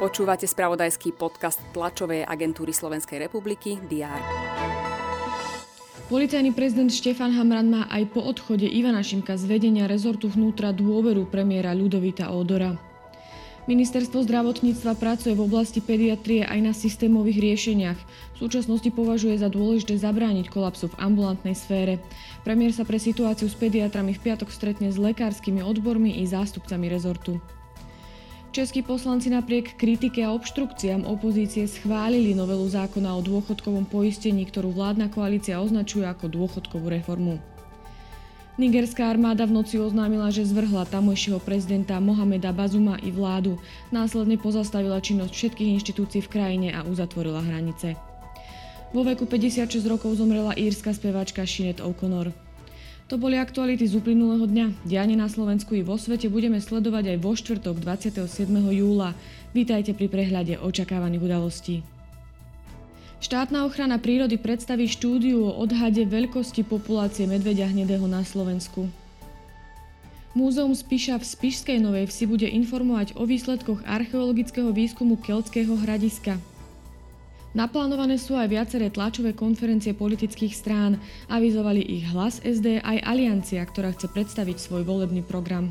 Počúvate spravodajský podcast tlačovej agentúry Slovenskej republiky DR. Policajný prezident Štefan Hamran má aj po odchode Ivana Šimka z vedenia rezortu vnútra dôveru premiéra Ľudovita Ódora. Ministerstvo zdravotníctva pracuje v oblasti pediatrie aj na systémových riešeniach. V súčasnosti považuje za dôležité zabrániť kolapsu v ambulantnej sfére. Premiér sa pre situáciu s pediatrami v piatok stretne s lekárskymi odbormi i zástupcami rezortu. Českí poslanci napriek kritike a obštrukciám opozície schválili novelu zákona o dôchodkovom poistení, ktorú vládna koalícia označuje ako dôchodkovú reformu. Nigerská armáda v noci oznámila, že zvrhla tamojšieho prezidenta Mohameda Bazuma i vládu. Následne pozastavila činnosť všetkých inštitúcií v krajine a uzatvorila hranice. Vo veku 56 rokov zomrela írska speváčka Sinead O'Connor. To boli aktuality z uplynulého dňa. Dianie na Slovensku i vo svete budeme sledovať aj vo štvrtok 27. júla. Vítajte pri prehľade očakávaných udalostí. Štátna ochrana prírody predstaví štúdiu o odhade veľkosti populácie medveďa hnedého na Slovensku. Múzeum Spiša v Spišskej Novej Vsi bude informovať o výsledkoch archeologického výskumu Keltského hradiska. Naplánované sú aj viaceré tlačové konferencie politických strán. Avizovali ich hlas SD aj Aliancia, ktorá chce predstaviť svoj volebný program.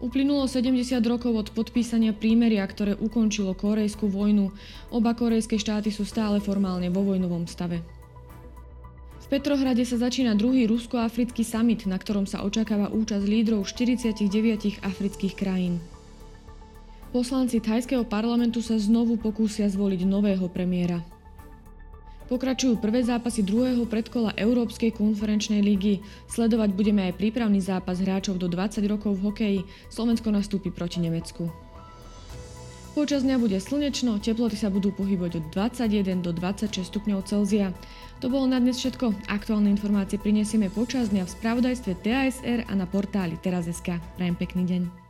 Uplynulo 70 rokov od podpísania prímeria, ktoré ukončilo korejskú vojnu. Oba korejské štáty sú stále formálne vo vojnovom stave. V Petrohrade sa začína druhý rusko-africký summit, na ktorom sa očakáva účasť lídrov 49 afrických krajín. Poslanci thajského parlamentu sa znovu pokúsia zvoliť nového premiéra. Pokračujú prvé zápasy druhého predkola Európskej konferenčnej ligy. Sledovať budeme aj prípravný zápas hráčov do 20 rokov v hokeji. Slovensko nastúpi proti Nemecku. Počas dňa bude slnečno, teploty sa budú pohybovať od 21 do 26 stupňov Celzia. To bolo na dnes všetko. Aktuálne informácie prinesieme počas dňa v spravodajstve TASR a na portáli teraz.sk. Prajem pekný deň.